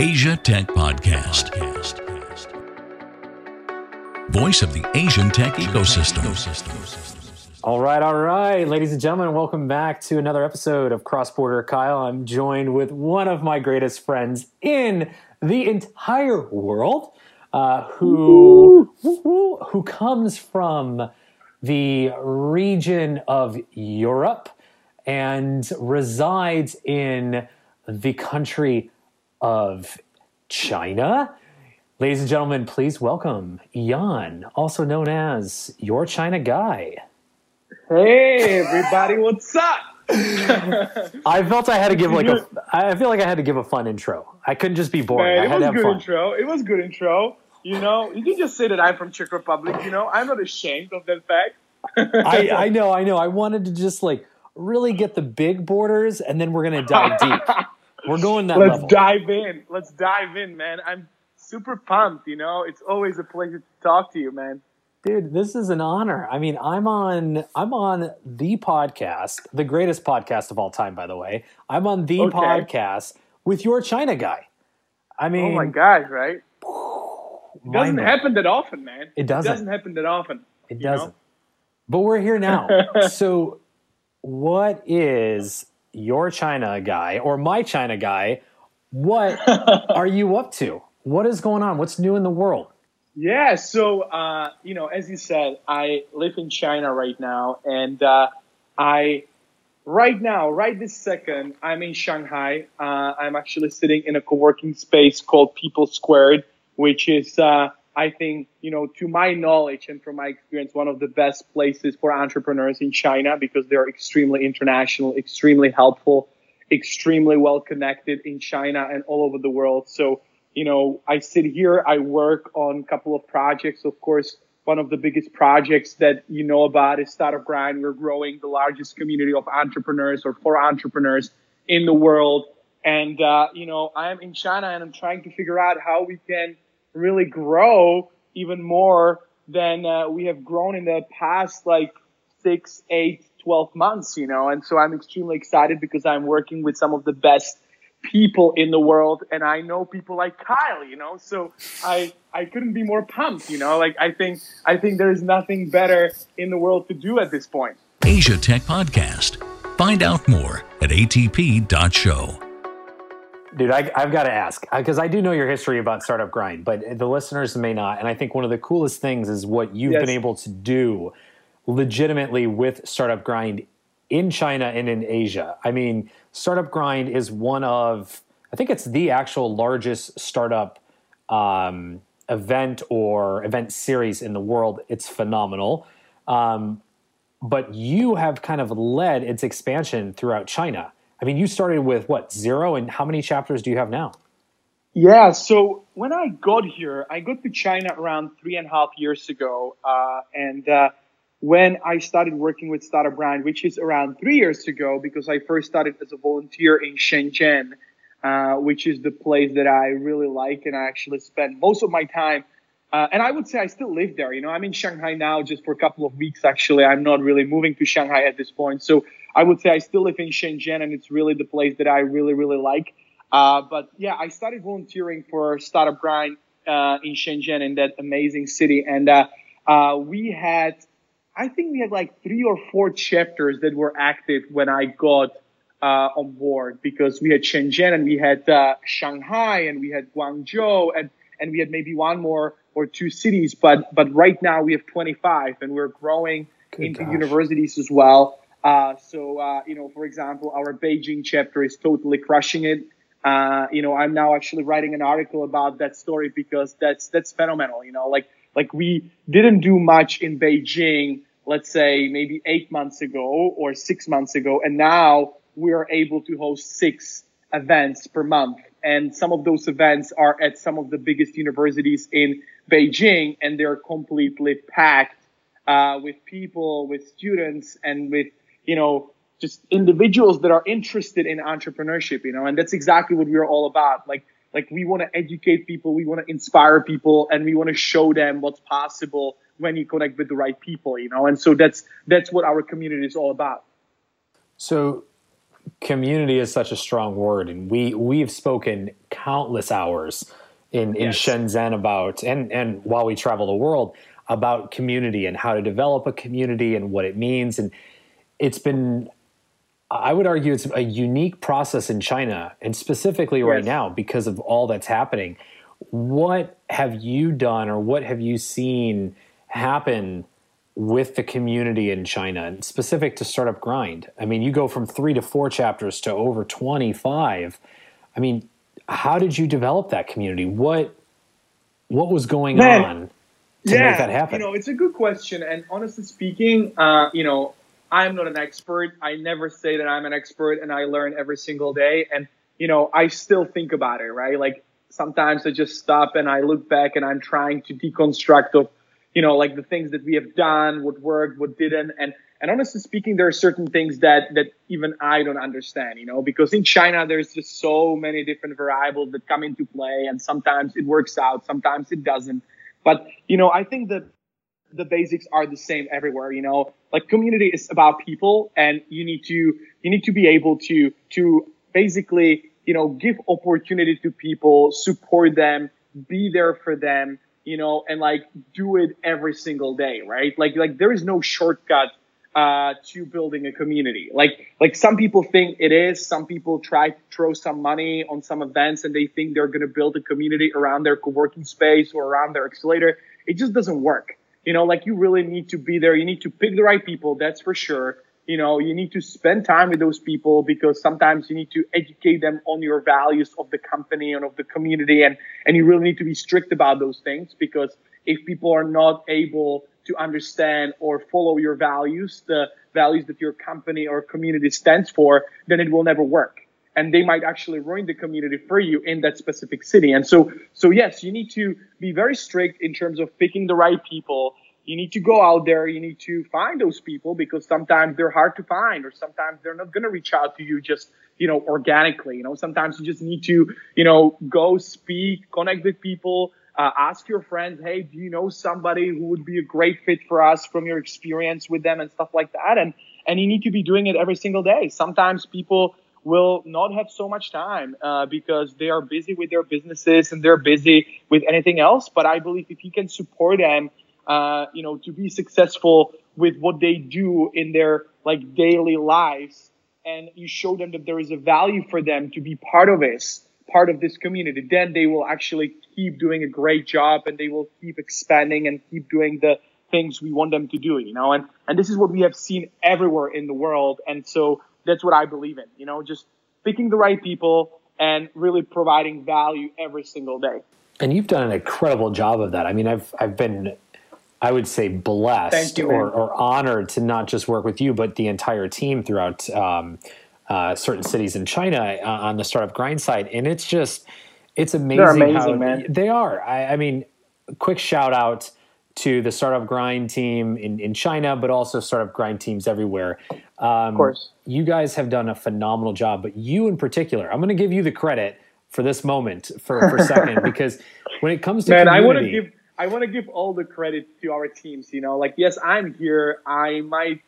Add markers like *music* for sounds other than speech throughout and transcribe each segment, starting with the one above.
Asia Tech Podcast. Voice of the Asian tech ecosystem. All right, all right, ladies and gentlemen, welcome back to another episode of Cross Border Kyle. I'm joined with one of my greatest friends in the entire world, uh, who who comes from the region of Europe and resides in the country of China. Ladies and gentlemen, please welcome Jan, also known as your China guy. Hey everybody, what's up? *laughs* I felt I had to give like a. I feel like I had to give a fun intro. I couldn't just be boring. Man, I it had was to have good fun. intro. It was good intro. You know, you can just say that I'm from Czech Republic. You know, I'm not ashamed of that fact. I, I know, I know. I wanted to just like really get the big borders, and then we're gonna dive deep. *laughs* We're going that Let's level. dive in. Let's dive in, man. I'm super pumped. You know, it's always a pleasure to talk to you, man. dude this is an honor i mean i'm on i'm on the podcast the greatest podcast of all time by the way i'm on the Okay. podcast with your china guy i mean Oh my gosh, right? *sighs* It doesn't happen that often, man. It doesn't. It doesn't happen that often. it doesn't but we're here now *laughs* so what is your china guy or my china guy what *laughs* are you up to? What is going on? What's new in the world? Yeah, so uh, you know, as you said, I live in China right now, and uh, I right now, right this second, I'm in Shanghai. Uh, I'm actually sitting in a co-working space called People Squared, which is, uh, I think, you know, to my knowledge and from my experience, one of the best places for entrepreneurs in China because they're extremely international, extremely helpful, extremely well connected in China and all over the world. So you know, I sit here, I work on a couple of projects. Of course, one of the biggest projects that you know about is Startup Grind. We're growing the largest community of entrepreneurs or for entrepreneurs in the world. And, uh, you know, I'm in China and I'm trying to figure out how we can really grow even more than uh, we have grown in the past, like six, eight, 12 months, you know. And so I'm extremely excited because I'm working with some of the best people in the world and I know people like Kyle, you know, so I I couldn't be more pumped, you know, like I think I think there's nothing better in the world to do at this point. Asia Tech Podcast. Find out more at atp.show. Dude, I, I've got to ask because I do know your history about Startup Grind, but the listeners may not. And I think one of the coolest things is what you've Yes. been able to do legitimately with Startup Grind in China and in Asia. I mean, Startup Grind is one of, I think it's the actual largest startup um, event or event series in the world. It's phenomenal. Um, but you have kind of led its expansion throughout China. I mean, you started with what, zero? And how many chapters do you have now? Yeah, so when I got here, I got to China around three and a half years ago. Uh, and uh, when I started working with Startup Grind, which is around three years ago, because I first started as a volunteer in Shenzhen, uh, which is the place that I really like. And I actually spend most of my time. Uh, and I would say I still live there. You know, I'm in Shanghai now just for a couple of weeks, actually. I'm not really moving to Shanghai at this point. So I would say I still live in Shenzhen, and it's really the place that I really, really like. Uh, but yeah, I started volunteering for Startup Grind uh, in Shenzhen in that amazing city. And uh, uh, we had, I think we had like three or four chapters that were active when I got uh, on board because we had Shenzhen and we had uh, Shanghai and we had Guangzhou and, and we had maybe one more or two cities. But, but right now we have 25 and we're growing Good into gosh. universities as well. Uh, so, uh, you know, for example, our Beijing chapter is totally crushing it. Uh, you know, I'm now actually writing an article about that story because that's, that's phenomenal. You know, like, like we didn't do much in Beijing, let's say maybe eight months ago or six months ago. And now we are able to host six events per month. And some of those events are at some of the biggest universities in Beijing and they're completely packed uh, with people, with students, and with you know just individuals that are interested in entrepreneurship. You know, and that's exactly what we're all about. Like like we want to educate people, we want to inspire people, and we want to show them what's possible when you connect with the right people. You know, and so that's that's what our community is all about. So community is such a strong word, and we we've spoken countless hours in in yes. Shenzhen about and and while we travel the world about community and how to develop a community and what it means, and it's been. I would argue it's a unique process in China, and specifically right yes. now because of all that's happening. What have you done, or what have you seen happen with the community in China and specific to Startup Grind? I mean, you go from three to four chapters to over 25. I mean, how did you develop that community? What what was going Man, on to yeah, make that happen? You know, it's a good question. And honestly speaking, uh, you know, I'm not an expert. I never say that I'm an expert and I learn every single day. And, you know, I still think about it, right? Like sometimes I just stop and I look back and I'm trying to deconstruct of you know, like the things that we have done, what worked, what didn't. And, and honestly speaking, there are certain things that, that even I don't understand, you know, because in China, there's just so many different variables that come into play. And sometimes it works out, sometimes it doesn't. But, you know, I think that the basics are the same everywhere, you know, like community is about people and you need to, you need to be able to, to basically, you know, give opportunity to people, support them, be there for them you know, and like do it every single day, right? Like, like there is no shortcut uh, to building a community. Like, like some people think it is. Some people try to throw some money on some events and they think they're going to build a community around their co-working space or around their accelerator. It just doesn't work. You know, like you really need to be there. You need to pick the right people. That's for sure you know, you need to spend time with those people because sometimes you need to educate them on your values of the company and of the community. And, and you really need to be strict about those things because if people are not able to understand or follow your values, the values that your company or community stands for, then it will never work. And they might actually ruin the community for you in that specific city. And so, so yes, you need to be very strict in terms of picking the right people you need to go out there. You need to find those people because sometimes they're hard to find or sometimes they're not going to reach out to you just, you know, organically. You know, sometimes you just need to, you know, go speak, connect with people, uh, ask your friends, hey, do you know somebody who would be a great fit for us from your experience with them and stuff like that? And, and you need to be doing it every single day. Sometimes people will not have so much time uh, because they are busy with their businesses and they're busy with anything else. But I believe if you can support them uh, you know, to be successful with what they do in their like daily lives. And you show them that there is a value for them to be part of this, part of this community. Then they will actually keep doing a great job and they will keep expanding and keep doing the things we want them to do, you know, and, and this is what we have seen everywhere in the world. And so that's what I believe in, you know, just picking the right people and really providing value every single day. And you've done an incredible job of that. I mean, I've I've been I would say blessed you, or, or, honored to not just work with you, but the entire team throughout um, uh, certain cities in China uh, on the startup grind side. And it's just, it's amazing, amazing how man. they are. I, I, mean, quick shout out to the startup grind team in, in China, but also startup grind teams everywhere. Um, of course. You guys have done a phenomenal job, but you in particular, I'm going to give you the credit for this moment for, for a second, *laughs* because when it comes to man, I want to give I want to give all the credit to our teams. You know, like yes, I'm here. I might,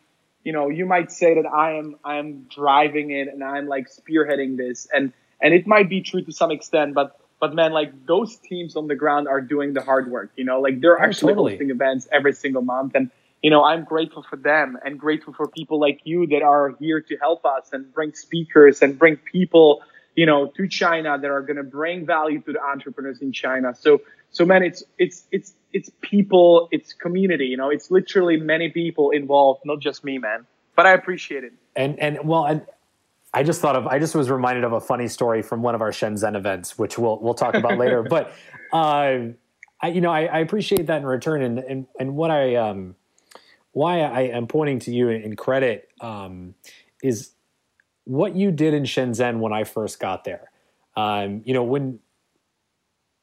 you know, you might say that I am I am driving it and I'm like spearheading this, and and it might be true to some extent, but but man, like those teams on the ground are doing the hard work. You know, like they're oh, actually totally. hosting events every single month, and you know, I'm grateful for them and grateful for people like you that are here to help us and bring speakers and bring people, you know, to China that are going to bring value to the entrepreneurs in China. So so man, it's it's it's it's people, it's community. You know, it's literally many people involved, not just me, man. But I appreciate it. And and well, and I just thought of I just was reminded of a funny story from one of our Shenzhen events, which we'll we'll talk about later. *laughs* But uh, I you know I, I, appreciate that in return, and and and what I um why I am pointing to you in, credit um, is what you did in Shenzhen when I first got there. Um, you know when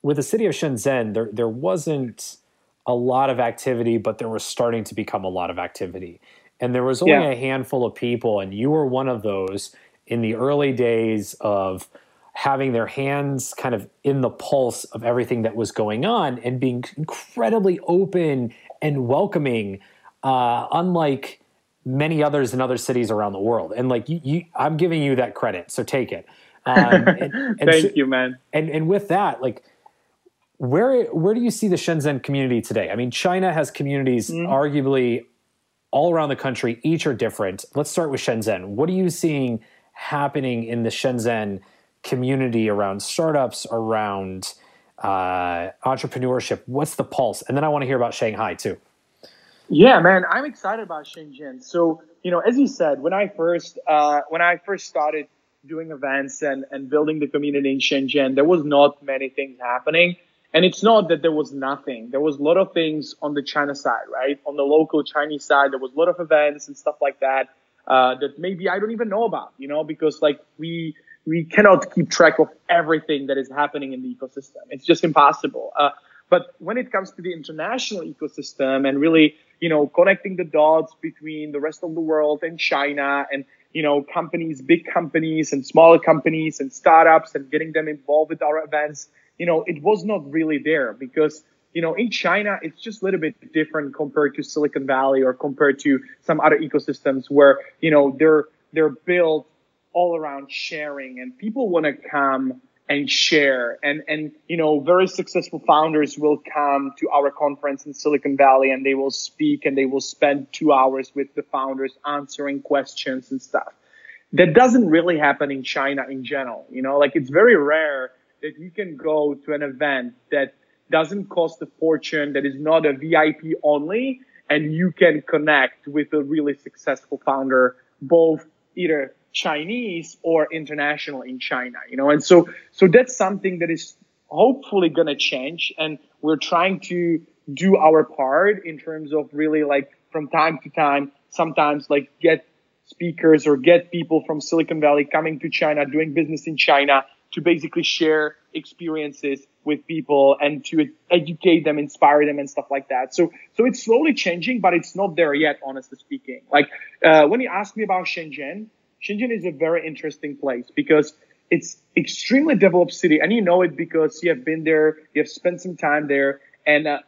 with the city of Shenzhen, there there wasn't a lot of activity, but there was starting to become a lot of activity. And there was only yeah. a handful of people, and you were one of those in the early days of having their hands kind of in the pulse of everything that was going on and being incredibly open and welcoming, uh, unlike many others in other cities around the world. And like you, you I'm giving you that credit, so take it. Um, *laughs* and, and Thank so, you, man. And and with that, like where where do you see the Shenzhen community today? I mean, China has communities mm. arguably all around the country. Each are different. Let's start with Shenzhen. What are you seeing happening in the Shenzhen community around startups, around uh, entrepreneurship? What's the pulse? And then I want to hear about Shanghai too. Yeah, man, I'm excited about Shenzhen. So, you know, as you said, when I first uh, when I first started doing events and, and building the community in Shenzhen, there was not many things happening. And it's not that there was nothing. There was a lot of things on the China side, right? On the local Chinese side, there was a lot of events and stuff like that uh, that maybe I don't even know about, you know, because like we we cannot keep track of everything that is happening in the ecosystem. It's just impossible. Uh, but when it comes to the international ecosystem and really, you know, connecting the dots between the rest of the world and China and, you know, companies, big companies and smaller companies and startups and getting them involved with our events, you know, it was not really there because, you know, in China, it's just a little bit different compared to Silicon Valley or compared to some other ecosystems where, you know, they're, they're built all around sharing and people want to come and share. And and you know very successful founders will come to our conference in silicon valley and they will speak and they will spend two hours with the founders answering questions and stuff. That doesn't really happen in china in general you know? Like it's very rare that you can go to an event that doesn't cost a fortune that is not a vip only and you can connect with a really successful founder both either Chinese or international in China, you know, and so, so that's something that is hopefully going to change. And we're trying to do our part in terms of really like from time to time, sometimes like get speakers or get people from Silicon Valley coming to China, doing business in China to basically share experiences with people and to educate them, inspire them and stuff like that. So, so it's slowly changing, but it's not there yet, honestly speaking. Like, uh, when you ask me about Shenzhen, Shenzhen is a very interesting place because it's extremely developed city, and you know it because you have been there, you have spent some time there, and uh,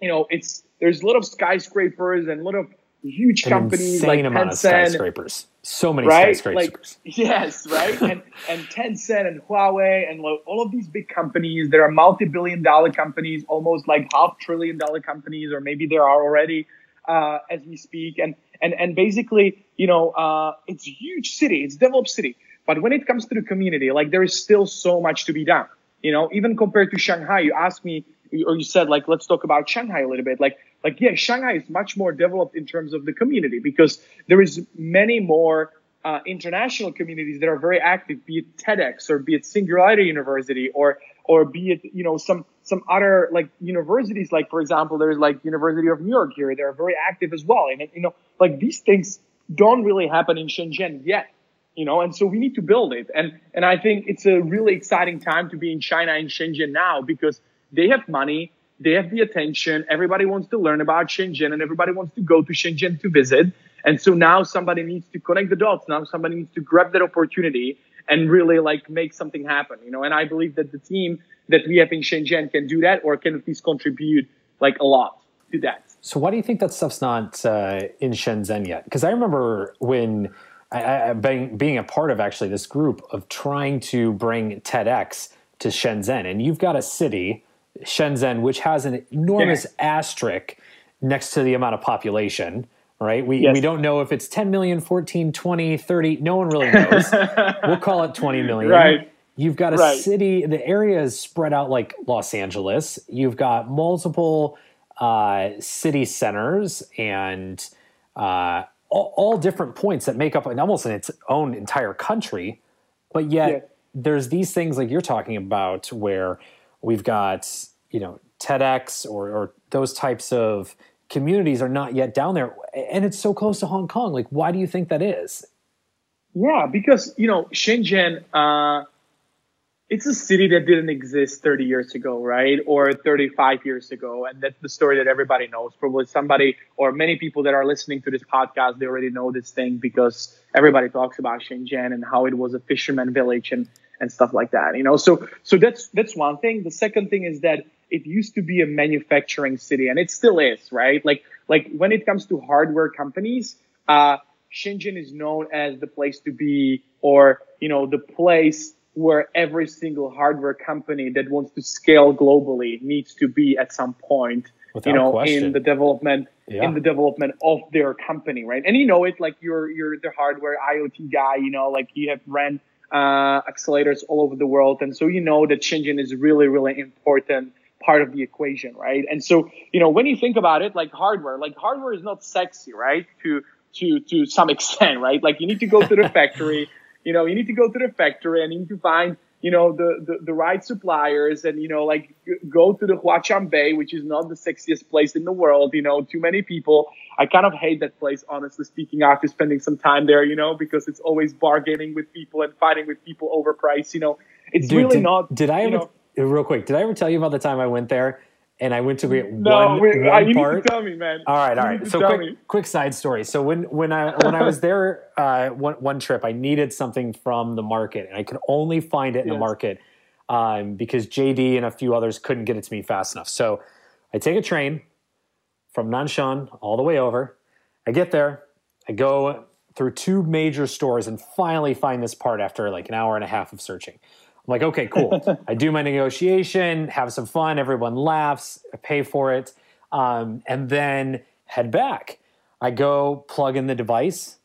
you know it's there's a lot of skyscrapers and a lot of huge An companies like amount Tencent, of skyscrapers. So many right? skyscrapers. Like, yes, right. *laughs* and and Tencent and Huawei and all of these big companies. There are multi-billion dollar companies, almost like half trillion dollar companies, or maybe there are already uh, as we speak. And and and basically, you know, uh, it's huge city, it's developed city. But when it comes to the community, like there is still so much to be done. You know, even compared to Shanghai, you asked me or you said like let's talk about Shanghai a little bit. Like like yeah, Shanghai is much more developed in terms of the community because there is many more uh, international communities that are very active, be it TEDx or be it Singularity University or or be it you know some some other like universities like for example there's like University of New York here. They're very active as well. And you know like these things don't really happen in Shenzhen yet you know and so we need to build it. And and I think it's a really exciting time to be in China in Shenzhen now because they have money they have the attention everybody wants to learn about Shenzhen and everybody wants to go to Shenzhen to visit. And so now somebody needs to connect the dots. Now somebody needs to grab that opportunity and really like make something happen, you know. And I believe that the team that we have in Shenzhen can do that or can at least contribute like a lot to that. So why do you think that stuff's not uh, in Shenzhen yet? Because I remember when I, I being, being a part of actually this group of trying to bring TEDx to Shenzhen, and you've got a city, Shenzhen, which has an enormous yeah. asterisk next to the amount of population right? We, yes. we don't know if it's 10 million, 14, 20, 30. No one really knows. *laughs* we'll call it 20 million. Right. You've got a right. city, the area is spread out like Los Angeles. You've got multiple uh, city centers and uh, all, all, different points that make up an, almost in its own entire country. But yet, yeah. there's these things like you're talking about where we've got, you know, TEDx or, or those types of communities are not yet down there and it's so close to hong kong like why do you think that is yeah because you know shenzhen uh, it's a city that didn't exist 30 years ago right? Or 35 years ago. And that's the story that everybody knows. Probably somebody or many people that are listening to this podcast they already know this thing because everybody talks about shenzhen and how it was a fisherman village and and stuff like that you know? So so that's that's one thing. The second thing is that it used to be a manufacturing city and it still is, right? Like, like when it comes to hardware companies, uh, Shenzhen is known as the place to be, or you know, the place where every single hardware company that wants to scale globally needs to be at some point. Without you know, question. in the development Yeah. in the development of their company, right? And you know it, like you're you're the hardware IoT guy, you know, like you have ran uh, accelerators all over the world, and so you know that Shenzhen is really really important part of the equation, right? And so you know when you think about it, like hardware, like hardware is not sexy, right? To to to some *laughs* extent, right? Like you need to go to the factory, you know, you need to go to the factory and you need to find you know the, the the right suppliers and you know like go to the Huaqiangbei, which is not the sexiest place in the world. You know, too many people. I kind of hate that place, honestly speaking. After spending some time there, you know, because it's always bargaining with people and fighting with people over price. You know, it's Dude, really did, not. Did I ever? know- real quick, did I ever tell you about the time I went there and I went to get no, one, wait, one uh, you part? tell me, man. All right, all right. So quick, me. quick side story. So when when I when I was *laughs* there uh, one one trip, I needed something from the market, and I could only find it in the market um, because JD and a few others couldn't get it to me fast enough. So I take a train from Nanshan all the way over. I get there. I go through two major stores and finally find this part after like an hour and a half of searching. I'm like, okay, cool. *laughs* I do my negotiation, have some fun, everyone laughs, I pay for it, um, and then head back. I go plug in the device,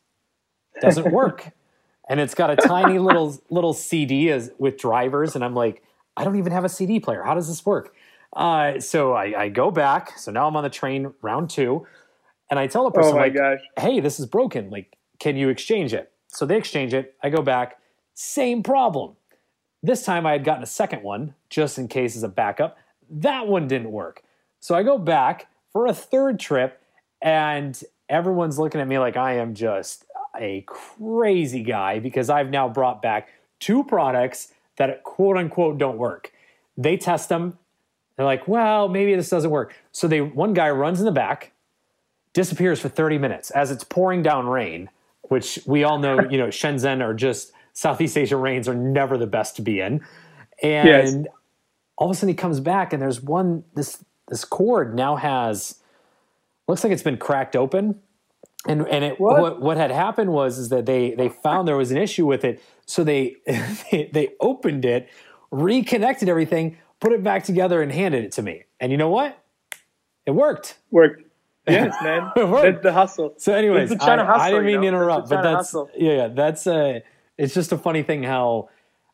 doesn't work, *laughs* and it's got a tiny little little CD as with drivers, and I'm like, I don't even have a CD player. How does this work? Uh, so I, I go back. So now I'm on the train round two, and I tell the person Oh like, gosh. hey, this is broken. Like, can you exchange it? So they exchange it. I go back, same problem. This time I had gotten a second one just in case as a backup. That one didn't work. So I go back for a third trip, and everyone's looking at me like I am just a crazy guy because I've now brought back two products that quote unquote don't work. They test them. They're like, well, maybe this doesn't work. So they one guy runs in the back, disappears for 30 minutes as it's pouring down rain, which we all know, *laughs* you know, Shenzhen are just Southeast Asian rains are never the best to be in. And Yes. all of a sudden he comes back and there's one this this cord now has looks like it's been cracked open. And and it What? what, what had happened was is that they they found there was an issue with it. So they *laughs* they, they opened it, reconnected everything, put it back together and handed it to me. And you know what? It worked. Worked. *laughs* Yes, man. It worked. That's the hustle. So, anyways, That's the China I, I didn't mean to interrupt, but that's hustle. yeah, yeah, that's uh, it's just a funny thing how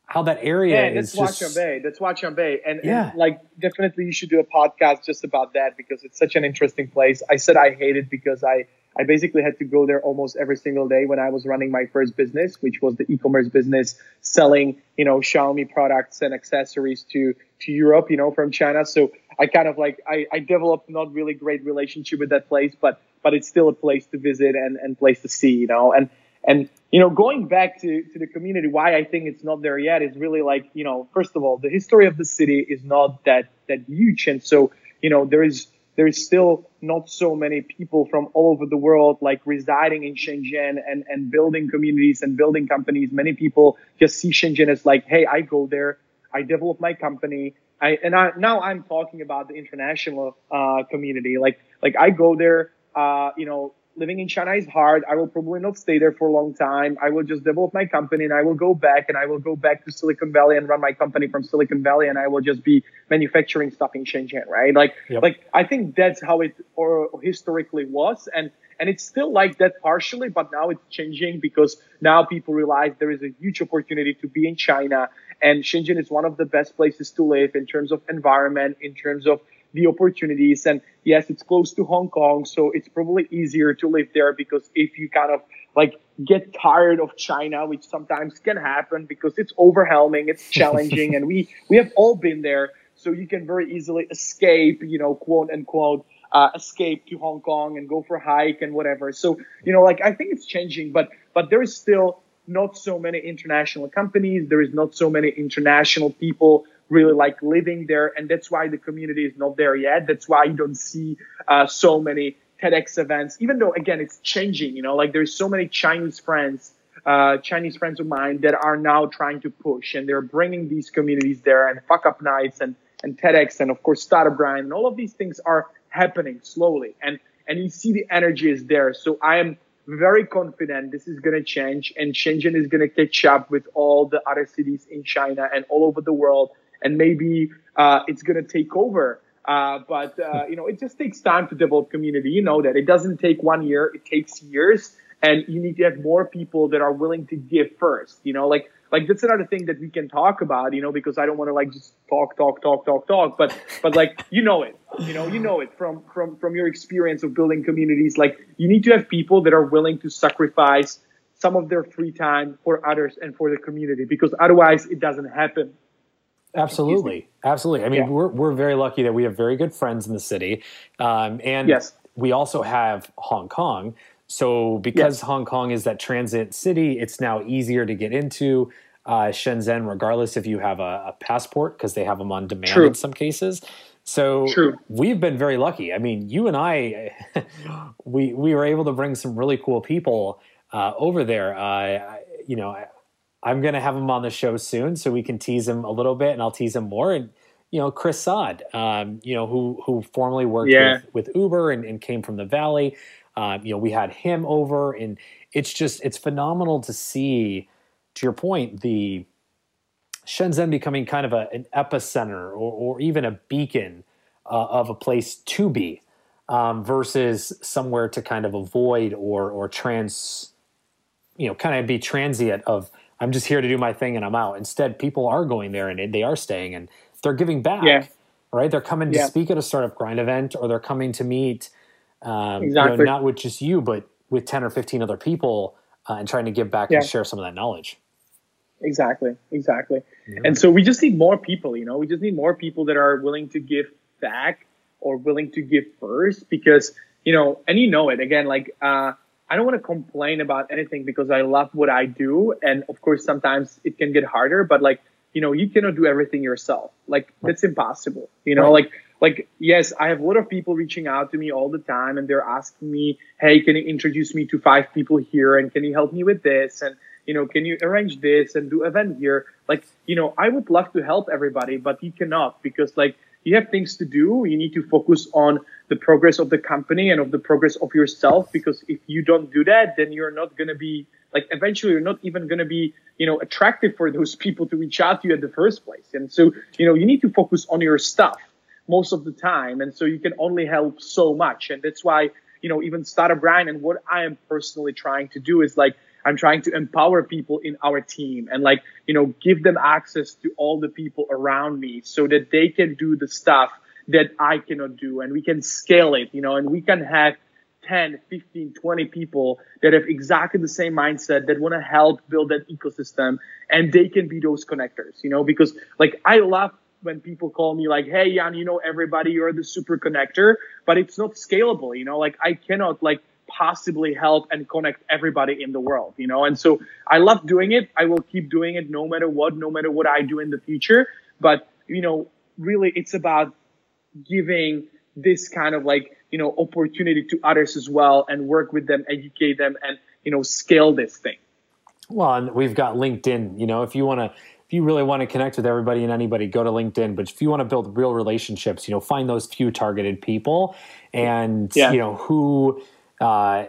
how that area Yeah, is that's just Huaqiangbei. That's Huaqiangbei. And, Yeah. and like definitely you should do a podcast just about that because it's such an interesting place. I said I hate it because I I basically had to go there almost every single day when I was running my first business, which was the e-commerce business selling, you know, Xiaomi products and accessories to to Europe, you know, from China. So I kind of like I, I developed not really great relationship with that place, but but it's still a place to visit and, and place to see, you know. And and you know, going back to, to the community, why I think it's not there yet is really like, you know, first of all, the history of the city is not that that huge. And so, you know, there is there is still not so many people from all over the world like residing in Shenzhen and, and building communities and building companies. Many people just see Shenzhen as like, hey, I go there, I develop my company. I, and I, now I'm talking about the international uh, community. Like, like I go there, uh, you know, living in China is hard. I will probably not stay there for a long time. I will just develop my company and I will go back and I will go back to Silicon Valley and run my company from Silicon Valley and I will just be manufacturing stuff in Shenzhen, right? Like, Yep. like I think that's how it or historically was. And, and it's still like that partially, but now it's changing because now people realize there is a huge opportunity to be in China and Shenzhen is one of the best places to live in terms of environment, in terms of the opportunities. And yes, it's close to Hong Kong, so it's probably easier to live there because if you kind of like get tired of China, which sometimes can happen because it's overwhelming, it's *laughs* challenging, and we we have all been there. So you can very easily escape, you know, quote unquote, uh, escape to Hong Kong and go for a hike and whatever. So you know, like I think it's changing, but but there is still not so many international companies. There is not so many international people really like living there, and that's why the community is not there yet. That's why you don't see uh, so many TEDx events, even though again it's changing. You know, like there's so many Chinese friends, uh, Chinese friends of mine that are now trying to push, and they're bringing these communities there, and fuck up nights, and and TEDx, and of course startup grind, and all of these things are happening slowly, and and you see the energy is there. So I am very confident this is going to change and Shenzhen is going to catch up with all the other cities in China and all over the world. And maybe uh, it's going to take over. Uh, but, uh, you know, it just takes time to develop community. You know that it doesn't take one year, it takes years. And you need to have more people that are willing to give first. You know, like like that's another thing that we can talk about, you know, because I don't want to like just talk, talk, talk, talk, talk, but but like you know it, you know, you know it from from from your experience of building communities. Like you need to have people that are willing to sacrifice some of their free time for others and for the community, because otherwise it doesn't happen. Absolutely, absolutely. I mean, yeah. we're we're very lucky that we have very good friends in the city, um, and yes. we also have Hong Kong. So because yes. Hong Kong is that transit city, it's now easier to get into uh, Shenzhen, regardless if you have a, a passport, because they have them on demand True. in some cases. So True. we've been very lucky. I mean, you and I, *laughs* we we were able to bring some really cool people uh, over there. Uh, you know, I, am going to have him on the show soon, so we can tease him a little bit, and I'll tease him more. And you know, Chris Saad, um, you know, who who formerly worked yeah. with, with Uber and, and came from the Valley. Um, you know, we had him over, and it's just it's phenomenal to see. To your point, the Shenzhen becoming kind of a, an epicenter or, or even a beacon uh, of a place to be um, versus somewhere to kind of avoid or or trans, you know, kind of be transient of I'm just here to do my thing and I'm out. Instead, people are going there and they are staying and they're giving back. Yeah. Right? They're coming to speak at a startup grind event or they're coming to meet um, exactly. You know, not with just you, but with 10 or 15 other people uh, and trying to give back yeah. and share some of that knowledge. Exactly, exactly. Yeah. And so we just need more people, you know, we just need more people that are willing to give back or willing to give first because, you know, and you know it again, like, uh, I don't want to complain about anything because I love what I do. And of course, sometimes it can get harder, but like, you know, you cannot do everything yourself. Like, that's impossible. You know, like like yes i have a lot of people reaching out to me all the time and they're asking me hey can you introduce me to five people here and can you help me with this and you know can you arrange this and do event here like you know i would love to help everybody but you cannot because like you have things to do you need to focus on the progress of the company and of the progress of yourself because if you don't do that then you're not going to be like eventually you're not even going to be you know attractive for those people to reach out to you at the first place and so you know you need to focus on your stuff most of the time. And so you can only help so much. And that's why, you know, even Startup Grind and what I am personally trying to do is like, I'm trying to empower people in our team and like, you know, give them access to all the people around me so that they can do the stuff that I cannot do. And we can scale it, you know, and we can have 10, 15, 20 people that have exactly the same mindset that want to help build that ecosystem and they can be those connectors, you know, because like I love when people call me like, Hey, Jan, you know everybody, you're the super connector, but it's not scalable, you know, like I cannot like possibly help and connect everybody in the world, you know? And so I love doing it. I will keep doing it no matter what, no matter what I do in the future. But, you know, really it's about giving this kind of like, you know, opportunity to others as well and work with them, educate them and, you know, scale this thing. Well, and we've got LinkedIn, you know, if you want to if you really want to connect with everybody and anybody, go to LinkedIn. But if you want to build real relationships, you know, find those few targeted people and yeah. you know who uh,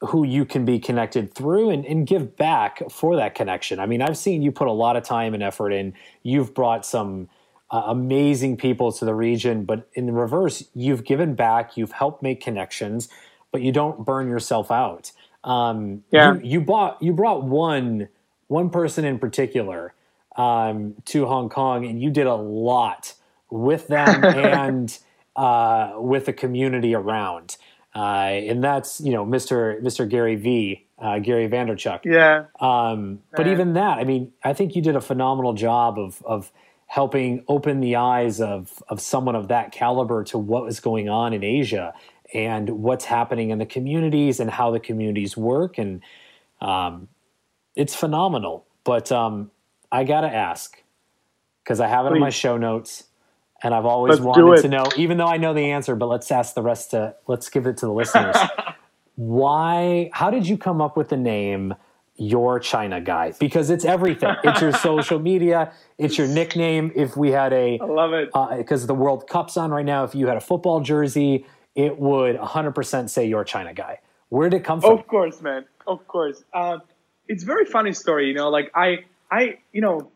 who you can be connected through and, and give back for that connection. I mean, I've seen you put a lot of time and effort in. You've brought some uh, amazing people to the region, but in the reverse, you've given back. You've helped make connections, but you don't burn yourself out. Um, yeah. You, you bought you brought one one person in particular um, to Hong Kong, and you did a lot with them *laughs* and uh, with the community around. Uh, and that's you know Mr. Mr. Gary V. Uh, Gary Vaynerchuk. Yeah. Um, but even that, I mean, I think you did a phenomenal job of of helping open the eyes of of someone of that caliber to what was going on in Asia and what's happening in the communities and how the communities work and um, it's phenomenal. But um, I gotta ask because I have it Please. in my show notes, and I've always let's wanted to know, even though I know the answer. But let's ask the rest to let's give it to the listeners. *laughs* Why? How did you come up with the name? Your China guy because it's everything. It's your social *laughs* media. It's your nickname. If we had a, I love it because uh, the World Cup's on right now. If you had a football jersey, it would 100% say your China guy. Where did it come from? Of course, man. Of course. Um, it's very funny story. You know, like I, I, you know,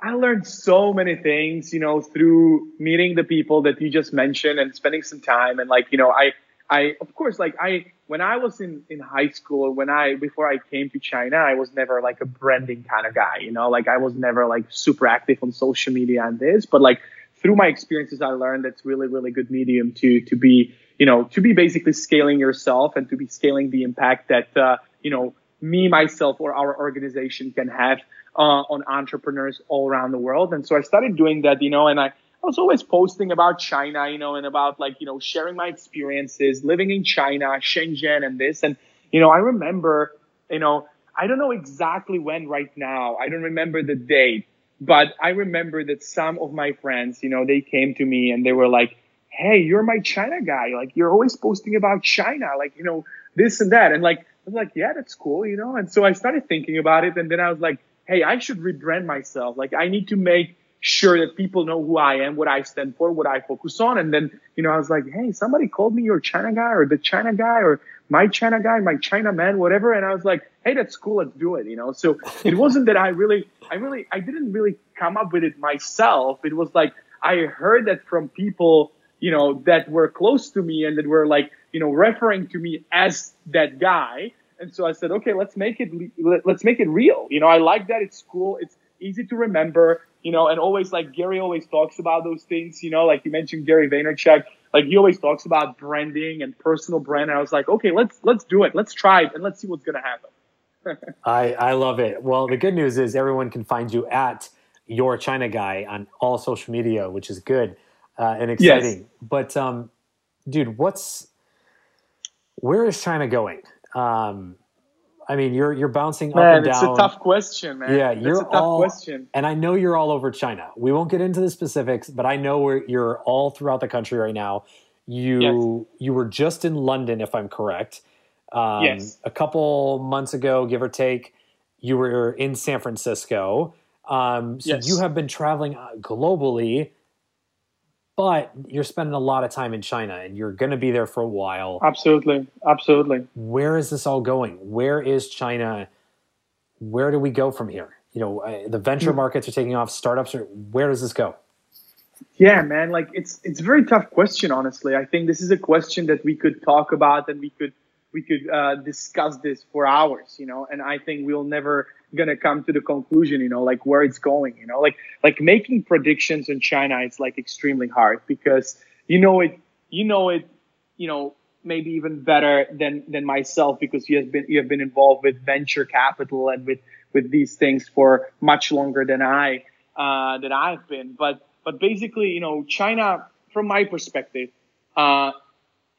I learned so many things, you know, through meeting the people that you just mentioned and spending some time. And like, you know, I, I, of course, like I, when I was in, in high school, when I, before I came to China, I was never like a branding kind of guy, you know, like I was never like super active on social media and this, but like through my experiences, I learned that's really, really good medium to, to be, you know, to be basically scaling yourself and to be scaling the impact that, uh, you know, me, myself, or our organization can have uh, on entrepreneurs all around the world. And so I started doing that, you know, and I, I was always posting about China, you know, and about like, you know, sharing my experiences living in China, Shenzhen and this. And, you know, I remember, you know, I don't know exactly when right now. I don't remember the date, but I remember that some of my friends, you know, they came to me and they were like, Hey, you're my China guy. Like you're always posting about China, like, you know, this and that. And like, was like, yeah, that's cool, you know? And so I started thinking about it. And then I was like, hey, I should rebrand myself. Like I need to make sure that people know who I am, what I stand for, what I focus on. And then, you know, I was like, hey, somebody called me your China guy or the China guy or my China guy, my China man, whatever. And I was like, hey, that's cool. Let's do it. You know, so it *laughs* wasn't that I really, I really, I didn't really come up with it myself. It was like, I heard that from people, you know, that were close to me and that were like, you know, referring to me as that guy. And so I said, okay, let's make it, let's make it real. You know, I like that. It's cool. It's easy to remember, you know, and always like Gary always talks about those things, you know, like you mentioned Gary Vaynerchuk, like he always talks about branding and personal brand. And I was like, okay, let's, let's do it. Let's try it and let's see what's going to happen. *laughs* I, I love it. Well, the good news is everyone can find you at your China guy on all social media, which is good uh, and exciting. Yes. But, um, dude, what's, where is China going? Um, I mean, you're you're bouncing man, up and down. It's a tough question, man. Yeah, you're a tough all, question. And I know you're all over China. We won't get into the specifics, but I know where you're all throughout the country right now. You yes. you were just in London, if I'm correct. Um, yes. A couple months ago, give or take, you were in San Francisco. Um, so yes. you have been traveling uh, globally but you're spending a lot of time in China and you're going to be there for a while. Absolutely. Absolutely. Where is this all going? Where is China? Where do we go from here? You know, uh, the venture hmm. markets are taking off, startups are where does this go? Yeah, man, like it's it's a very tough question honestly. I think this is a question that we could talk about and we could we could uh, discuss this for hours, you know, and I think we'll never gonna come to the conclusion, you know, like where it's going, you know, like like making predictions in China it's like extremely hard because you know it, you know it, you know, maybe even better than than myself because you have been you have been involved with venture capital and with with these things for much longer than I uh, that I've been. But but basically, you know, China, from my perspective, uh,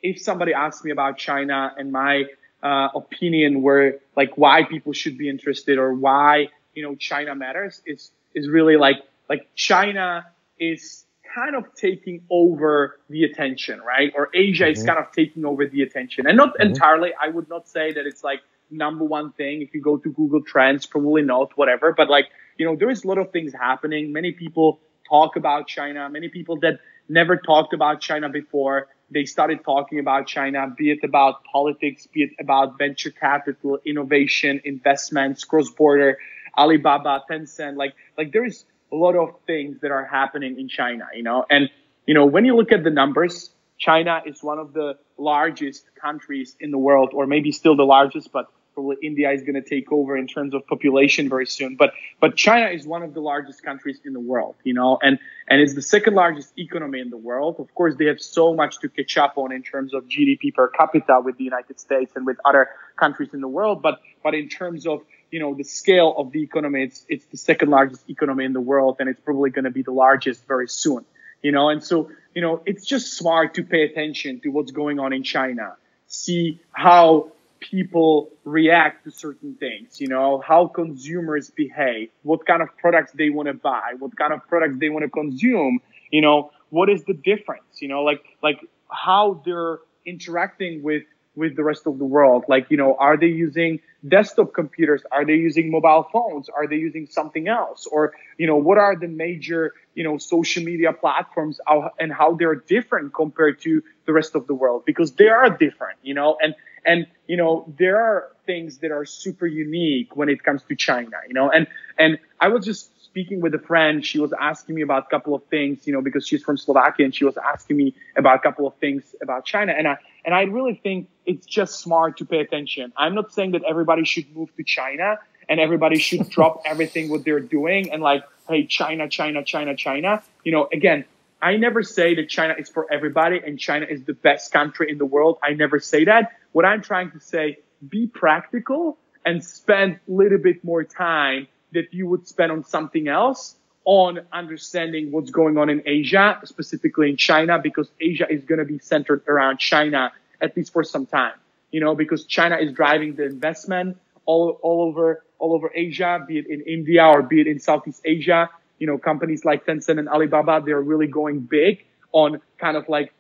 if somebody asks me about China and my uh, opinion where like why people should be interested or why you know China matters is is really like like China is kind of taking over the attention, right? Or Asia mm-hmm. is kind of taking over the attention, and not mm-hmm. entirely. I would not say that it's like number one thing. If you go to Google Trends, probably not, whatever. But like you know, there is a lot of things happening. Many people talk about China. Many people that never talked about China before they started talking about China, be it about politics, be it about venture capital, innovation, investments, cross border, Alibaba, Tencent. Like, like there's a lot of things that are happening in China, you know, and, you know, when you look at the numbers, China is one of the largest countries in the world, or maybe still the largest, but probably India is going to take over in terms of population very soon. But but China is one of the largest countries in the world, you know, and and it's the second largest economy in the world. Of course, they have so much to catch up on in terms of GDP per capita with the United States and with other countries in the world. But but in terms of you know the scale of the economy, it's it's the second largest economy in the world, and it's probably going to be the largest very soon. You know, and so you know it's just smart to pay attention to what's going on in China, see how people react to certain things, you know, how consumers behave, what kind of products they want to buy, what kind of products they want to consume, you know, what is the difference, you know, like, like how they're interacting with, with the rest of the world. Like, you know, are they using desktop computers? Are they using mobile phones? Are they using something else? Or, you know, what are the major, you know, social media platforms and how they're different compared to the rest of the world? Because they are different, you know, and, And, you know, there are things that are super unique when it comes to China, you know, and, and I was just speaking with a friend. She was asking me about a couple of things, you know, because she's from Slovakia and she was asking me about a couple of things about China. And I, and I really think it's just smart to pay attention. I'm not saying that everybody should move to China and everybody should *laughs* drop everything what they're doing and like, hey, China, China, China, China. You know, again, I never say that China is for everybody and China is the best country in the world. I never say that. What I'm trying to say, be practical and spend a little bit more time that you would spend on something else on understanding what's going on in Asia, specifically in China, because Asia is going to be centered around China at least for some time. You know, because China is driving the investment all, all over all over Asia, be it in India or be it in Southeast Asia you know, companies like Tencent and Alibaba, they're really going big on kind of like,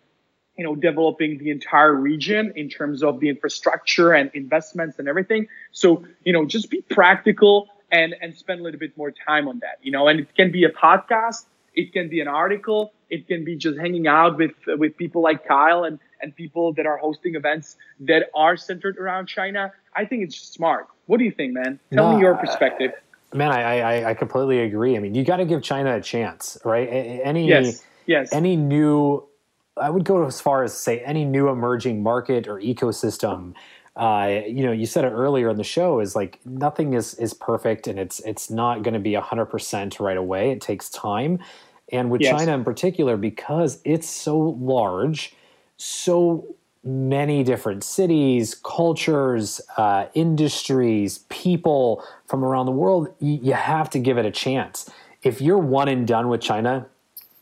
you know, developing the entire region in terms of the infrastructure and investments and everything. So, you know, just be practical and, and spend a little bit more time on that, you know, and it can be a podcast. It can be an article. It can be just hanging out with, with people like Kyle and, and people that are hosting events that are centered around China. I think it's smart. What do you think, man? Tell no, me your perspective. Man, I, I, I completely agree. I mean, you got to give China a chance, right? Any yes, yes. any new, I would go as far as say any new emerging market or ecosystem. Uh, you know, you said it earlier in the show is like nothing is is perfect, and it's it's not going to be a hundred percent right away. It takes time, and with yes. China in particular, because it's so large, so many different cities, cultures, uh, industries, people from around the world, you, you have to give it a chance. If you're one and done with China,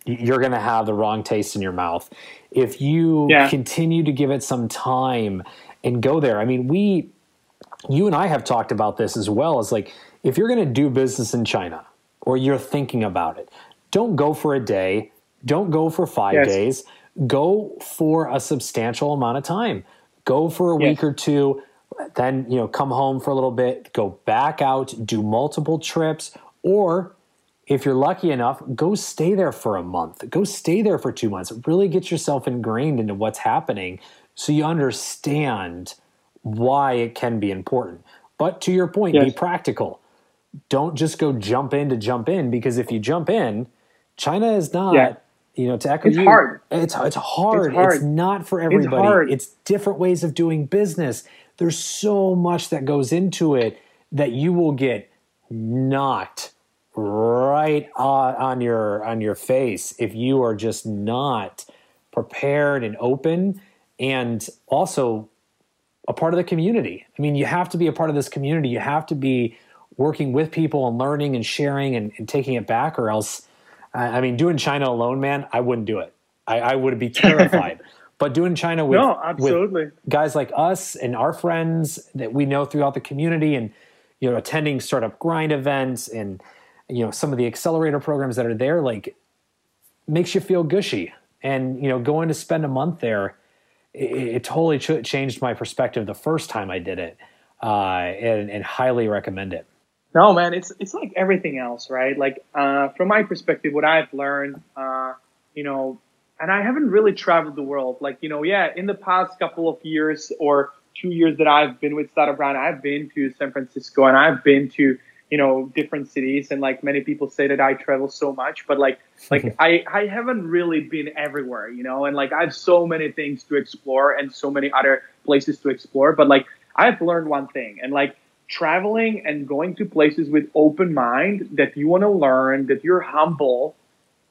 you're going to have the wrong taste in your mouth. If you yeah. continue to give it some time and go there, I mean, we, you and I have talked about this as well. As like, if you're going to do business in China or you're thinking about it, don't go for a day, don't go for five yes. days go for a substantial amount of time. Go for a yes. week or two, then you know come home for a little bit, go back out, do multiple trips, or if you're lucky enough, go stay there for a month. Go stay there for two months. Really get yourself ingrained into what's happening so you understand why it can be important. But to your point, yes. be practical. Don't just go jump in to jump in because if you jump in, China is not yeah you know, to echo it's you, hard. It's it's hard. It's, hard. it's not for everybody. It's, it's, different ways of doing business. There's so much that goes into it that you will get knocked right on, on your on your face if you are just not prepared and open and also a part of the community. I mean, you have to be a part of this community. You have to be working with people and learning and sharing and, and taking it back, or else I mean, doing China alone, man, I wouldn't do it. I, I would be terrified. *laughs* but doing China with, no, absolutely. with guys like us and our friends that we know throughout the community, and you know, attending startup grind events and you know some of the accelerator programs that are there, like makes you feel gushy. And you know, going to spend a month there, it, it totally ch- changed my perspective the first time I did it, uh, and, and highly recommend it. No, man, it's it's like everything else, right? Like uh, from my perspective, what I've learned, uh, you know, and I haven't really traveled the world. Like you know, yeah, in the past couple of years or two years that I've been with Startup Grind, I've been to San Francisco and I've been to you know different cities. And like many people say that I travel so much, but like *laughs* like I I haven't really been everywhere, you know. And like I have so many things to explore and so many other places to explore. But like I've learned one thing, and like traveling and going to places with open mind that you want to learn, that you're humble,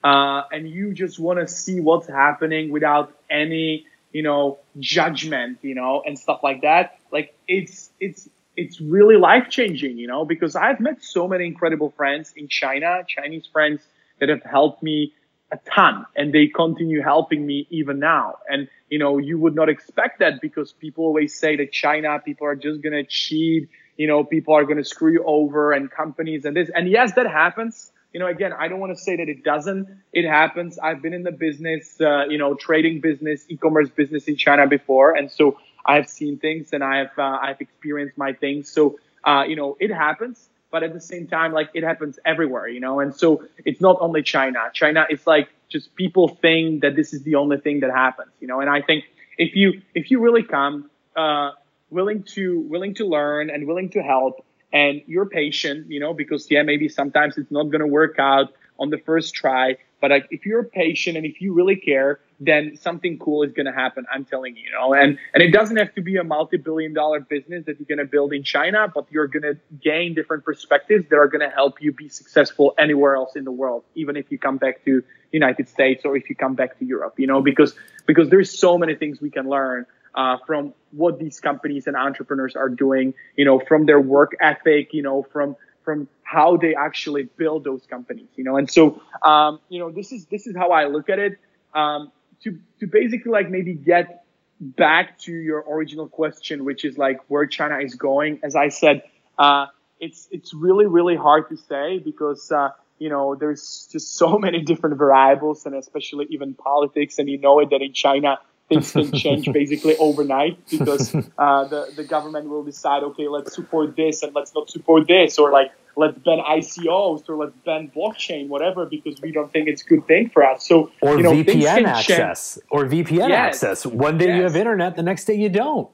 uh, and you just want to see what's happening without any, you know, judgment, you know, and stuff like that. Like it's it's it's really life changing, you know, because I've met so many incredible friends in China, Chinese friends that have helped me a ton and they continue helping me even now. And, you know, you would not expect that because people always say that China, people are just going to cheat you know, people are going to screw you over and companies and this. And yes, that happens. You know, again, I don't want to say that it doesn't. It happens. I've been in the business, uh, you know, trading business, e-commerce business in China before. And so I've seen things and I've, uh, I've experienced my things. So, uh, you know, it happens, but at the same time, like it happens everywhere, you know, and so it's not only China. China is like just people think that this is the only thing that happens, you know, and I think if you, if you really come, uh, willing to willing to learn and willing to help. And you're patient you know because yeah maybe sometimes it's not going to work out on the first try. But like, if you're patient and if you really care then something cool is going to happen i'm telling you you know? And and it doesn't have to be a multi-billion dollar business that you're going to build in china but you're going to gain different perspectives that are going to help you be successful anywhere else in the world even if you come back to united states or if you come back to europe you know? Because because there's so many things we can learn uh, from what these companies and entrepreneurs are doing, you know, from their work ethic, you know, from from how they actually build those companies, you know. And so, um, you know, this is this is how I look at it. Um, to to basically like maybe get back to your original question, which is like where China is going. As I said, uh, it's it's really really hard to say because. Uh, you know, there's just so *laughs* many different variables and especially even politics. And you know it that in China, things can change *laughs* basically overnight because *laughs* uh, the the government will decide, okay, let's support this and let's not support this, or like let's ban ICOs or let's ban blockchain, whatever, because we don't think it's a good thing for us. So or you know, VPN access, or VPN yes. access. One day yes. you have internet, the next day you don't.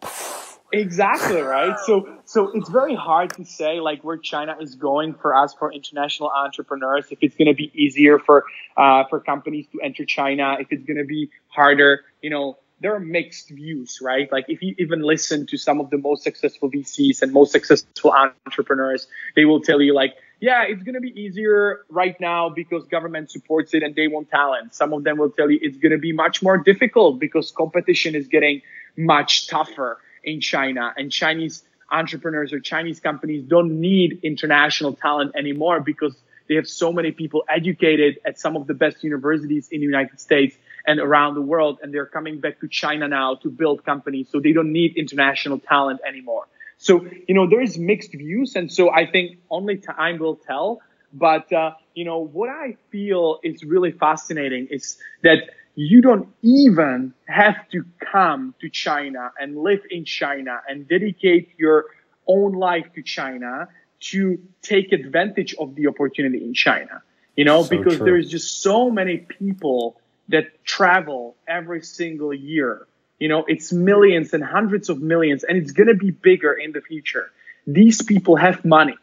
exactly *laughs* right. So so it's very hard to say like where China is going for us for international entrepreneurs. If it's going to be easier for uh, for companies to enter China, if it's going to be harder, you know there are mixed views, right? Like if you even listen to some of the most successful VCs and most successful entrepreneurs, they will tell you like, yeah, it's going to be easier right now because government supports it and they want talent. Some of them will tell you it's going to be much more difficult because competition is getting much tougher in China and Chinese entrepreneurs or Chinese companies don't need international talent anymore because they have so many people educated at some of the best universities in the United States and around the world. And they're coming back to China now to build companies. So they don't need international talent anymore. So, you know, there is mixed views. And so I think only time will tell. But, uh, you know, what I feel is really fascinating is that you don't even have to come to China and live in China and dedicate your own life to China to take advantage of the opportunity in China. You know, so because true. there's just so many people that travel every single year. You know, it's millions and hundreds of millions, and it's going to be bigger in the future. These people have money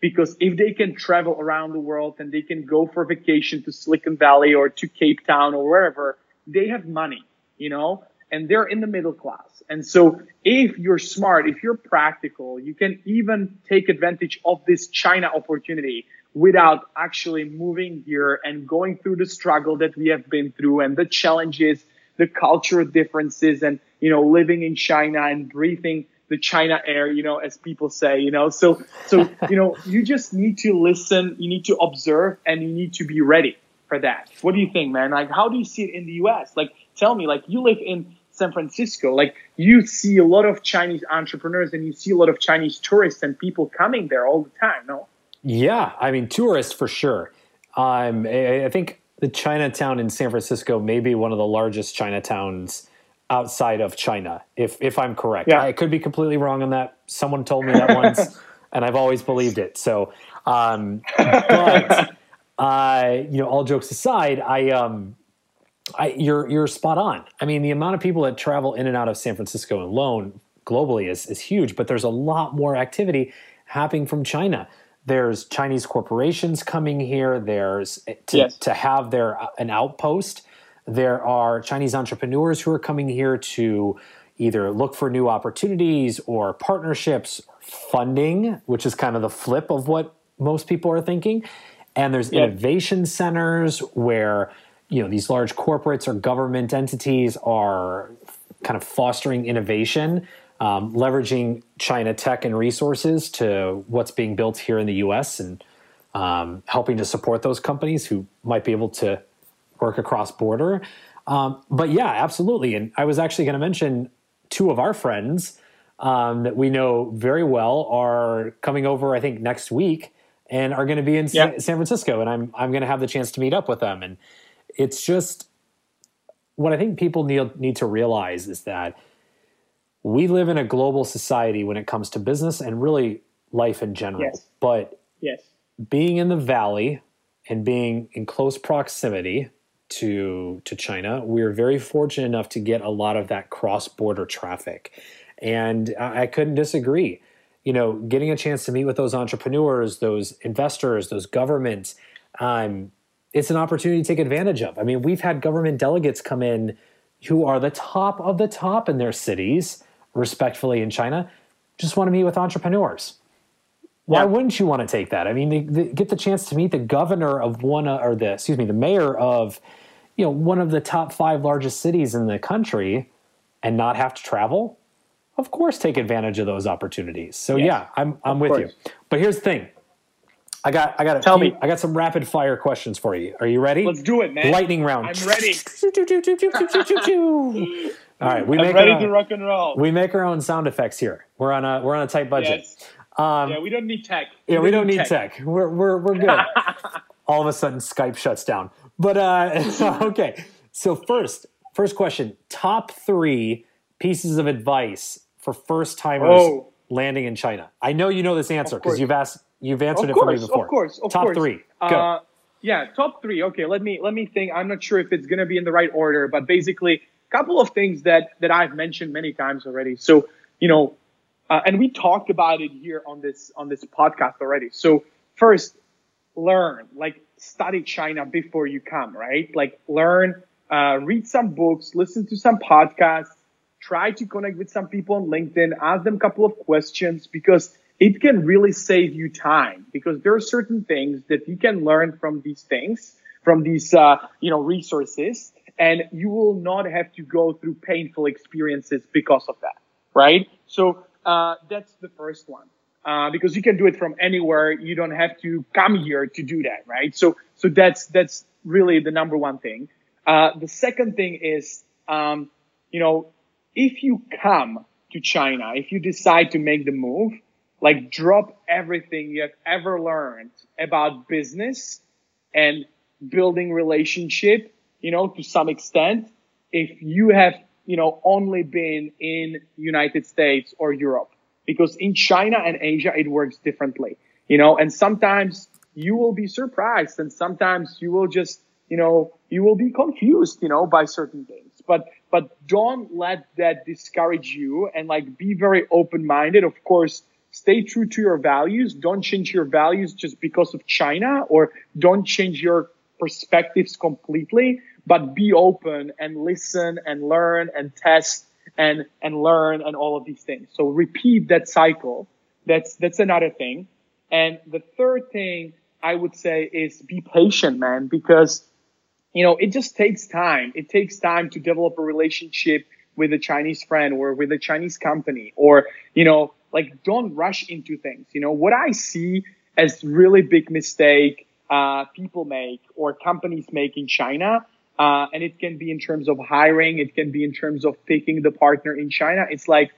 because if they can travel around the world and they can go for vacation to Silicon Valley or to Cape Town or wherever, they have money, you know, and they're in the middle class. And so if you're smart, if you're practical, you can even take advantage of this China opportunity without actually moving here and going through the struggle that we have been through and the challenges, the cultural differences and, you know, living in China and breathing the China air, you know, as people say, you know, so, so, you know, *laughs* you just need to listen, you need to observe and you need to be ready for that. What do you think, man? Like, how do you see it in the US? Like, tell me, like, you live in San Francisco, like, you see a lot of Chinese entrepreneurs and you see a lot of Chinese tourists and people coming there all the time, no? Yeah, I mean, tourists for sure. Um, I think the Chinatown in San Francisco may be one of the largest Chinatowns outside of China, if if I'm correct. Yeah. I could be completely wrong on that. Someone told me that once, *laughs* and I've always believed it. So, um, but uh, you know, all jokes aside, I um, I you're you're spot on. I mean, the amount of people that travel in and out of San Francisco alone globally is is huge, but there's a lot more activity happening from China there's Chinese corporations coming here. There's eh, to, yes. to have their uh, an outpost. There are Chinese entrepreneurs who are coming here to either look for new opportunities or partnerships, funding, which is kind of the flip of what most people are thinking. And there's innovation centers where you know these large corporates or government entities are kind of fostering innovation um, leveraging China tech and resources to what's being built here in the US and um, helping to support those companies who might be able to work across border. Um, but yeah, absolutely. And I was actually going to mention two of our friends um, that we know very well are coming over, I think, next week and are going to be in San Francisco. And I'm, I'm going to have the chance to meet up with them. And it's just what I think people need, need to realize is that we live in a global society when it comes to business and really life in general. Yes. But yes. being in the valley and being in close proximity to to China, we're very fortunate enough to get a lot of that cross-border traffic. And I, I couldn't disagree. You know, getting a chance to meet with those entrepreneurs, those investors, those governments, um, it's an opportunity to take advantage of. I mean, we've had government delegates come in who are the top of the top in their cities, respectfully in China, just want to meet with entrepreneurs. Why yeah. wouldn't you want to take that? I mean, they, they get the chance to meet the governor of one, or the excuse me, the mayor of, you know, one of the top five largest cities in the country, and not have to travel. Of course, take advantage of those opportunities. So yes. yeah, I'm I'm with course. you. But here's the thing, I got I got a Tell few, me. I got some rapid fire questions for you. Are you ready? Let's do it, man. Lightning round. I'm ready. All right, we I'm make ready our, to rock and roll. We make our own sound effects here. We're on a we're on a tight budget. Yes. Um, yeah, we don't need tech. We yeah, we don't need tech. tech. We're we're we're good. *laughs* All of a sudden, Skype shuts down. But uh, *laughs* okay. So first, first question: top three pieces of advice for first timers oh. landing in China. I know you know this answer because you've asked You've answered of it for me before. Of course, of top course. three. Go. Uh, yeah, top three. Okay, let me let me think. I'm not sure if it's gonna be in the right order, but basically, couple of things that that I've mentioned many times already. So you know, uh, and we talked about it here on this on this podcast already. So first, learn, like study China before you come, right? Like learn, uh, read some books, listen to some podcasts, try to connect with some people on LinkedIn, ask them a couple of questions because it can really save you time because there are certain things that you can learn from these things, from these, uh, you know, resources, and you will not have to go through painful experiences because of that, right? So uh, that's the first one. Uh, because you can do it from anywhere. You don't have to come here to do that, right? So, so that's that's really the number one thing. Uh, the second thing is, um, you know, if you come to China, if you decide to make the move, like drop everything you have ever learned about business and building relationship, you know, to some extent. If you have, you know, only been in United States or Europe, because in China and Asia, it works differently, you know, and sometimes you will be surprised and sometimes you will just, you know, you will be confused, you know, by certain things, but, but don't let that discourage you and like be very open minded. Of course, stay true to your values. Don't change your values just because of China or don't change your perspectives completely, but be open and listen and learn and test and, and learn and all of these things. So repeat that cycle. That's, that's another thing. And the third thing I would say is be patient, man, because, you know, it just takes time. It takes time to develop a relationship with a Chinese friend or with a Chinese company or, you know, like don't rush into things. You know, what I see as really big mistake uh, people make or companies make in China, uh, and it can be in terms of hiring, it can be in terms of picking the partner in China. It's like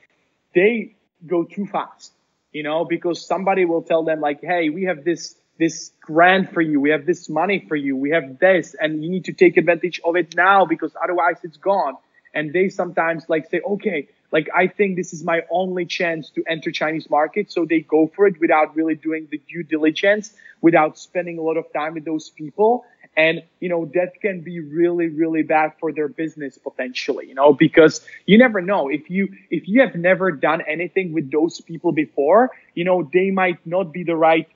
they go too fast, you know, because somebody will tell them like, hey, we have this this grant for you, we have this money for you, we have this, and you need to take advantage of it now because otherwise it's gone. And they sometimes like say, okay, like I think this is my only chance to enter Chinese market. So they go for it without really doing the due diligence, without spending a lot of time with those people. And, you know, that can be really, really bad for their business potentially, you know, because you never know if you, if you have never done anything with those people before, you know, they might not be the right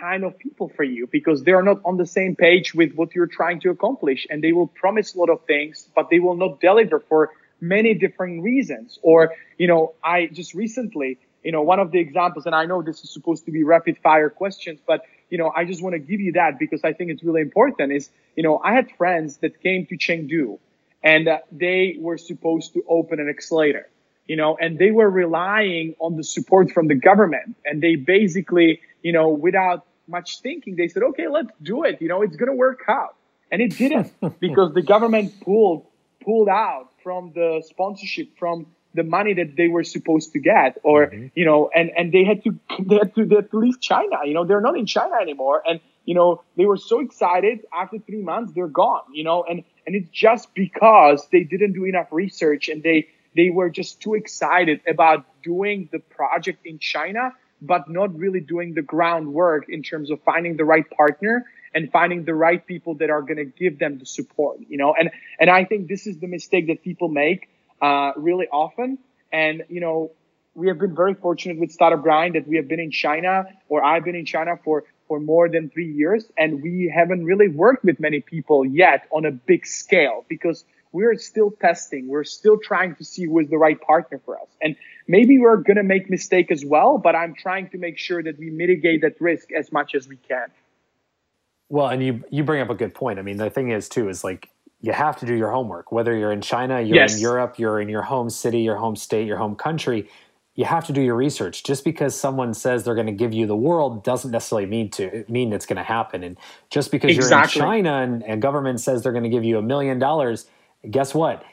kind of people for you because they are not on the same page with what you're trying to accomplish and they will promise a lot of things, but they will not deliver for many different reasons. Or, you know, I just recently, you know, one of the examples, and I know this is supposed to be rapid fire questions, but, you know, I just want to give you that because I think it's really important is, you know, I had friends that came to Chengdu and uh, they were supposed to open an accelerator, you know, and they were relying on the support from the government and they basically, you know, without much thinking, they said, okay, let's do it. You know, it's going to work out. And it didn't *laughs* because the government pulled, pulled out from the sponsorship from the money that they were supposed to get or mm-hmm. you know and and they had to *laughs* they had to they had to leave china you know they're not in china anymore and you know they were so excited after three months they're gone you know and and it's just because they didn't do enough research and they they were just too excited about doing the project in china but not really doing the groundwork in terms of finding the right partner and finding the right people that are going to give them the support, you know, and, and I think this is the mistake that people make, uh, really often. And, you know, we have been very fortunate with Startup Grind that we have been in China, or I've been in China for for more than three years, and we haven't really worked with many people yet on a big scale because we're still testing. We're still trying to see who is the right partner for us. And maybe we're going to make mistake as well, but I'm trying to make sure that we mitigate that risk as much as we can. Well, and you you bring up a good point. I mean, the thing is too is like you have to do your homework. Whether you're in China, you're yes. in Europe, you're in your home city, your home state, your home country, you have to do your research. Just because someone says they're going to give you the world doesn't necessarily mean to mean it's going to happen. And just because exactly. you're in China and, and government says they're going to give you a million dollars, guess what?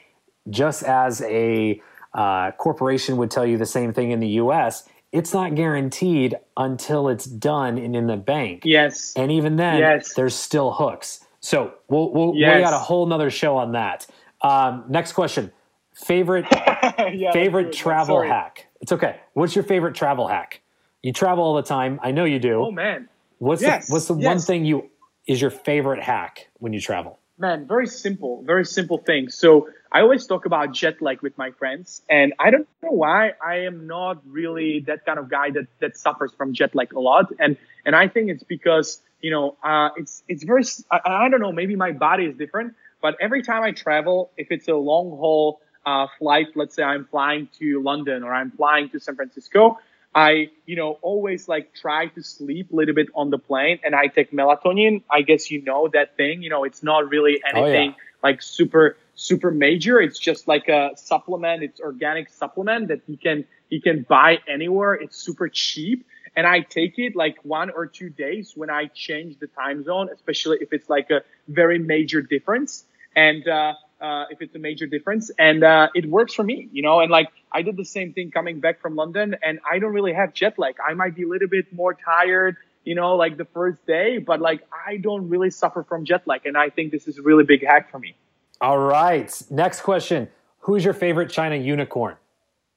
Just as a uh, corporation would tell you the same thing in the U.S., it's not guaranteed until it's done and in the bank. Yes. And even then, yes. there's still hooks. So we'll, we'll yes. we got a whole nother show on that. Um, next question: favorite *laughs* yeah, favorite travel hack. It's okay. What's your favorite travel hack? You travel all the time. I know you do. Oh man. What's yes. the, what's the one thing you is your favorite hack when you travel? Man, very simple, very simple thing. So I always talk about jet lag with my friends, and I don't know why I am not really that kind of guy that that suffers from jet lag a lot, and and I think it's because you know uh, it's it's very I, I don't know maybe my body is different, but every time I travel, if it's a long haul uh, flight, let's say I'm flying to London or I'm flying to San Francisco, I, you know, always like try to sleep a little bit on the plane and I take melatonin. I guess you know that thing, you know, it's not really anything oh, yeah. Like super super major. It's just like a supplement. It's organic supplement that you can you can buy anywhere. It's super cheap. And I take it like one or two days when I change the time zone, especially if it's like a very major difference. And uh, uh, if it's a major difference, and uh, it works for me, you know. And like I did the same thing coming back from London, and I don't really have jet lag. I might be a little bit more tired, you know, like the first day, but like I don't really suffer from jet lag, and I think this is a really big hack for me. All right. Next question. Who's your favorite China unicorn?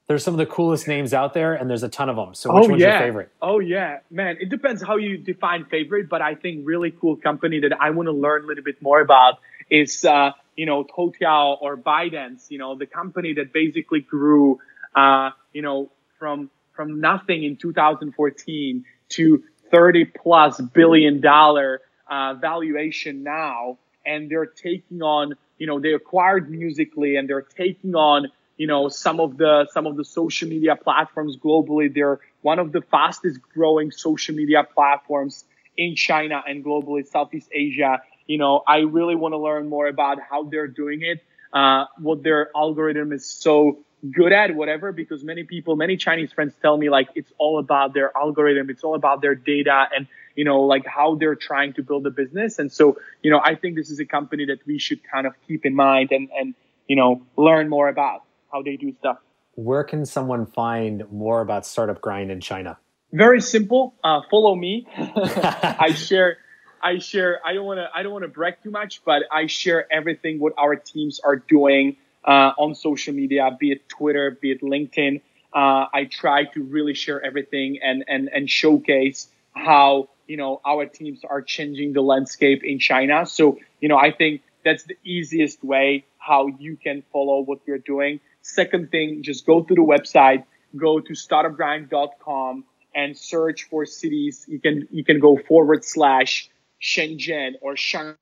There's some of the coolest names out there, and there's a ton of them. So, which oh, one's yeah. your favorite? Oh yeah, man. It depends how you define favorite, but I think really cool company that I want to learn a little bit more about is, uh, you know, Toutiao or ByteDance. You know, the company that basically grew, uh, you know, from from nothing in 2014 to 30 plus billion dollar uh, valuation now, and they're taking on you know, they acquired Musical.ly and they're taking on, you know, some of the, some of the social media platforms globally. They're one of the fastest growing social media platforms in China and globally, Southeast Asia. You know, I really want to learn more about how they're doing it, uh, what their algorithm is so good at, whatever, because many people, many Chinese friends tell me like it's all about their algorithm. It's all about their data and you know, like how they're trying to build a business. And so, you know, I think this is a company that we should kind of keep in mind and, and, you know, learn more about how they do stuff. Where can someone find more about Startup Grind in China? Very simple. Uh, follow me. *laughs* I share, I share, I don't want to, I don't want to brag too much, but I share everything what our teams are doing, uh, on social media, be it Twitter, be it LinkedIn. Uh, I try to really share everything and, and, and showcase how you know, our teams are changing the landscape in China. So, you know, I think that's the easiest way how you can follow what we're doing. Second thing, just go to the website, go to startupgrind.com and search for cities. You can, you can go forward slash Shenzhen or Shanghai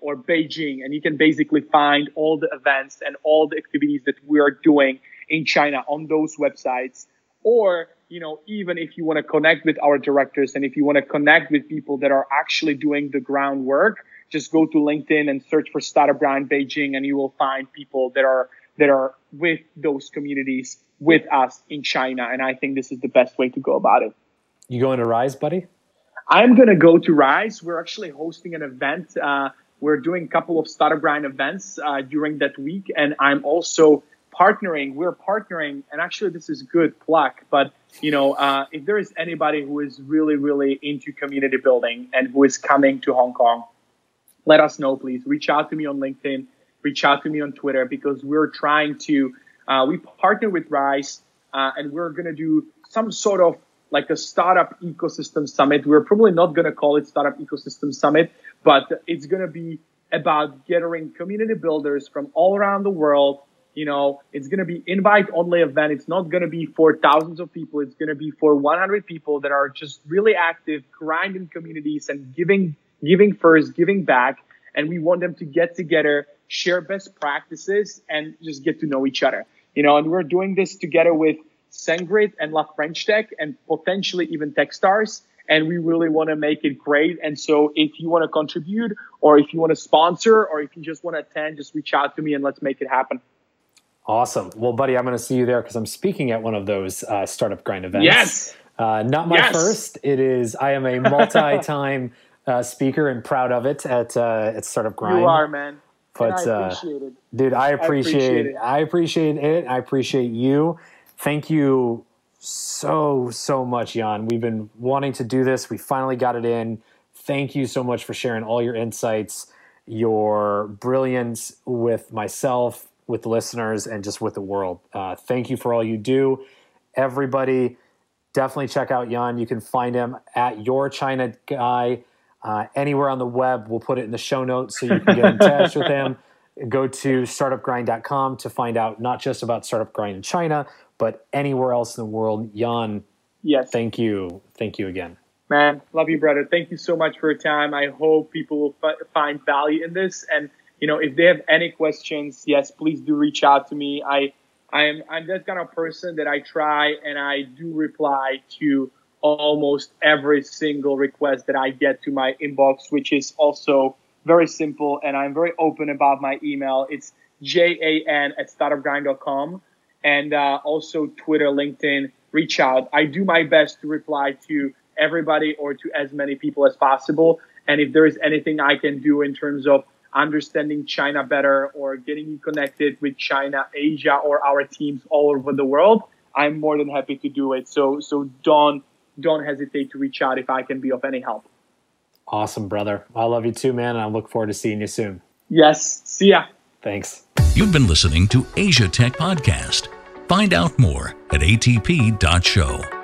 or Beijing, and you can basically find all the events and all the activities that we are doing in China on those websites. Or you know, even if you want to connect with our directors and if you want to connect with people that are actually doing the groundwork, just go to LinkedIn and search for Startup Grind Beijing and you will find people that are, that are with those communities with us in China. And I think this is the best way to go about it. You going to Rise, buddy? I'm going to go to Rise. We're actually hosting an event. Uh, we're doing a couple of Startup Grind events uh, during that week. And I'm also partnering, we're partnering, and actually this is good pluck, but you know, uh, if there is anybody who is really, really into community building and who is coming to Hong Kong, let us know, please. Reach out to me on LinkedIn, reach out to me on Twitter because we're trying to, uh, we partner with Rise, uh, and we're going to do some sort of like a startup ecosystem summit. We're probably not going to call it startup ecosystem summit, but it's going to be about gathering community builders from all around the world You know, it's going to be invite only event. It's not going to be for thousands of people. It's going to be for 100 people that are just really active, grinding communities and giving, giving first, giving back. And we want them to get together, share best practices and just get to know each other. You know, and we're doing this together with SendGrid and La French Tech and potentially even Techstars and we really want to make it great. And so if you want to contribute or if you want to sponsor or if you just want to attend, just reach out to me and let's make it happen. Awesome. Well, buddy, I'm going to see you there because I'm speaking at one of those uh, startup grind events. Yes. Uh, not my yes. first. It is. I am a *laughs* multi-time uh, speaker and proud of it at uh, at startup grind. You are, man. But I uh, dude, I appreciate, I appreciate it. I appreciate it. I appreciate you. Thank you so so much, Jan. We've been wanting to do this. We finally got it in. Thank you so much for sharing all your insights, your brilliance with myself, with the listeners, and just with the world. Uh, thank you for all you do, everybody. Definitely check out Jan. You can find him at Your China Guy uh, anywhere on the web. We'll put it in the show notes so you can get in touch with him. *laughs* Go to startupgrind.com to find out not just about Startup Grind in China, but anywhere else in the world. Jan, yes. thank you. Thank you again. Man, love you, brother. Thank you so much for your time. I hope people will f- find value in this. And, you know, if they have any questions, yes, please do reach out to me. I, I'm, I'm that kind of person that I try and I do reply to almost every single request that I get to my inbox, which is also very simple. And I'm very open about my email. It's jan at startupgrind.com and uh, also Twitter, LinkedIn, reach out. I do my best to reply to everybody or to as many people as possible. And if there is anything I can do in terms of understanding China better or getting you connected with China, Asia, or our teams all over the world, I'm more than happy to do it. So so don't don't hesitate to reach out if I can be of any help. Awesome, brother. I love you too, man. I look forward to seeing you soon. Yes. See ya. Thanks. You've been listening to Asia Tech Podcast. Find out more at atp.show.